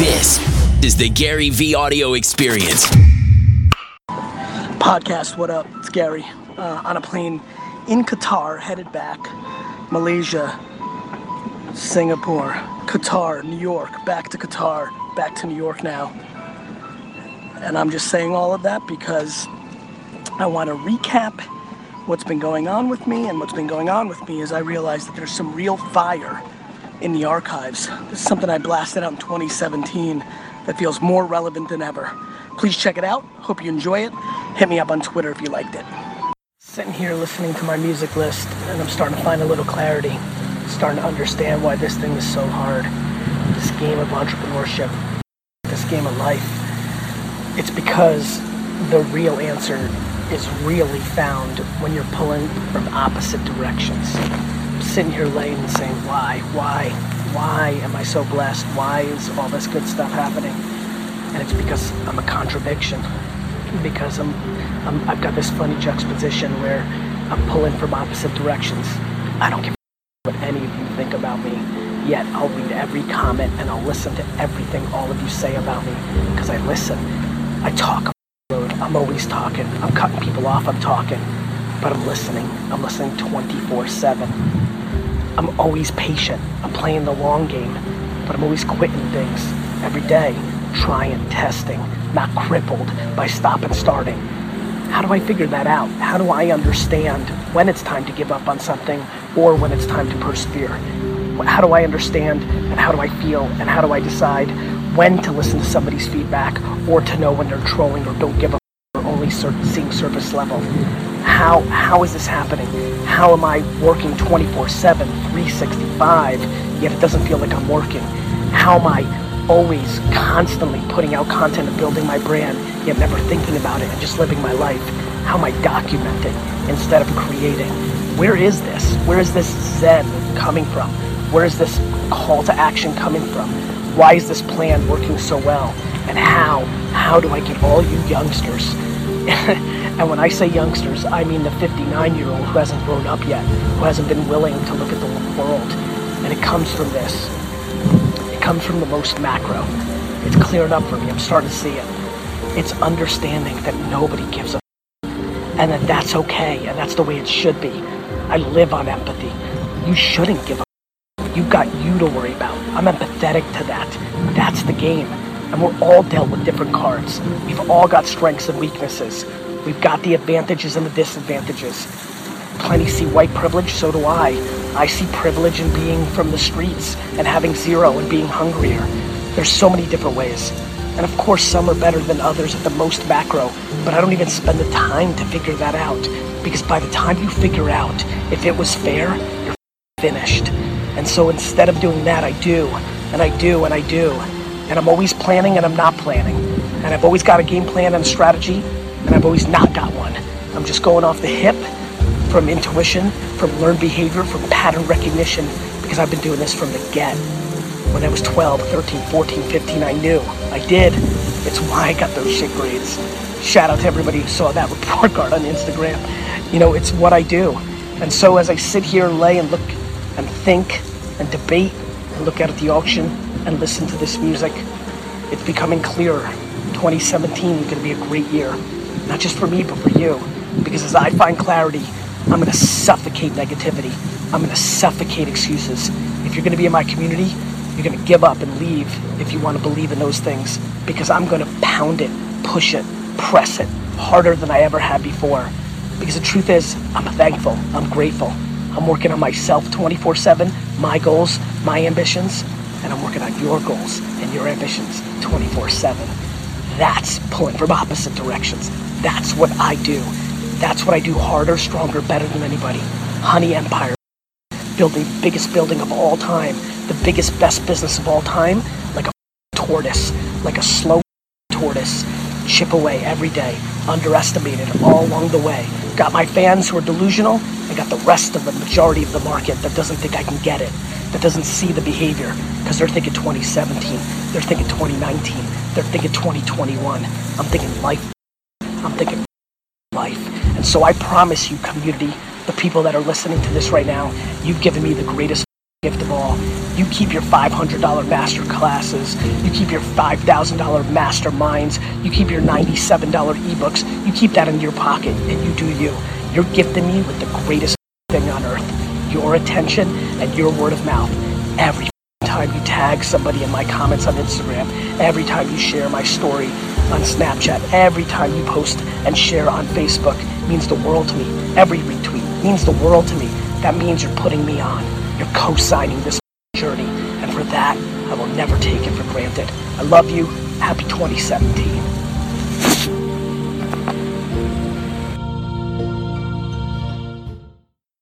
This is the GaryVee audio experience. Podcast, what up? It's Gary uh, on a plane in Qatar, headed back. Malaysia, Singapore, Qatar, New York, back to Qatar, back to New York now. And I'm just saying all of that because I want to recap what's been going on with me. And what's been going on with me is I realize that there's some real fire in the archives. This is something I blasted out in 2017 that feels more relevant than ever. Please check it out. Hope you enjoy it. Hit me up on Twitter if you liked it. Sitting here listening to my music list, and I'm starting to find a little clarity. Starting to understand why this thing is so hard. This game of entrepreneurship, this game of life. It's because the real answer is really found when you're pulling from opposite directions. Sitting here laying and saying, why, why, why am I so blessed? Why is all this good stuff happening? And it's because I'm a contradiction. Because I'm, I'm I've got this funny juxtaposition where I'm pulling from opposite directions. I don't give a what any of you think about me. Yet I'll read every comment and I'll listen to everything all of you say about me because I listen. I talk. I'm always talking. I'm cutting people off. I'm talking, but I'm listening. I'm listening 24/7. I'm always patient. I'm playing the long game, but I'm always quitting things every day, trying, testing, not crippled by stop and starting. How do I figure that out? How do I understand when it's time to give up on something or when it's time to persevere? How do I understand and how do I feel and how do I decide when to listen to somebody's feedback or to know when they're trolling or don't give a only seeing surface level? How, how is this happening? How am I working 24 7, 365, yet it doesn't feel like I'm working? How am I always constantly putting out content and building my brand, yet never thinking about it and just living my life? How am I documenting instead of creating? Where is this? Where is this Zen coming from? Where is this call to action coming from? Why is this plan working so well? And how? How do I get all you youngsters? and when I say youngsters, I mean the 59 year old who hasn't grown up yet, who hasn't been willing to look at the world. And it comes from this. It comes from the most macro. It's cleared up for me. I'm starting to see it. It's understanding that nobody gives a and that that's okay and that's the way it should be. I live on empathy. You shouldn't give a You've got you to worry about. I'm empathetic to that. That's the game. And we're all dealt with different cards. We've all got strengths and weaknesses. We've got the advantages and the disadvantages. Plenty see white privilege, so do I. I see privilege in being from the streets and having zero and being hungrier. There's so many different ways. And of course, some are better than others at the most macro, but I don't even spend the time to figure that out. Because by the time you figure out if it was fair, you're finished. And so instead of doing that, I do, and I do, and I do. And I'm always planning and I'm not planning. And I've always got a game plan and strategy, and I've always not got one. I'm just going off the hip from intuition, from learned behavior, from pattern recognition, because I've been doing this from the get. When I was 12, 13, 14, 15, I knew. I did. It's why I got those shit grades. Shout out to everybody who saw that report card on Instagram. You know, it's what I do. And so as I sit here and lay and look and think and debate and look out at the auction and listen to this music, it's becoming clearer. 2017 is going to be a great year, not just for me, but for you. Because as I find clarity, I'm going to suffocate negativity. I'm going to suffocate excuses. If you're going to be in my community, you're going to give up and leave if you want to believe in those things. Because I'm going to pound it, push it, press it harder than I ever had before. Because the truth is, I'm thankful, I'm grateful. I'm working on myself 24 7, my goals, my ambitions, and I'm working on your goals and your ambitions 24 7. That's pulling from opposite directions. That's what I do. That's what I do harder, stronger, better than anybody. Honey Empire. Building the biggest building of all time, the biggest, best business of all time, like a tortoise, like a slow tortoise. Chip away every day, underestimated all along the way. Got my fans who are delusional, I got the rest of the majority of the market that doesn't think I can get it, that doesn't see the behavior, because they're thinking 2017, they're thinking 2019, they're thinking 2021. I'm thinking life. I'm thinking life. And so I promise you, community, the people that are listening to this right now, you've given me the greatest gift of all. You keep your $500 master classes. You keep your $5,000 masterminds. You keep your $97 ebooks. You keep that in your pocket and you do you. You're gifting me with the greatest thing on earth. Your attention and your word of mouth. Every time you tag somebody in my comments on Instagram, every time you share my story on Snapchat, every time you post and share on Facebook means the world to me. Every retweet means the world to me. That means you're putting me on. You're co-signing this journey. And for that, I will never take it for granted. I love you. Happy 2017.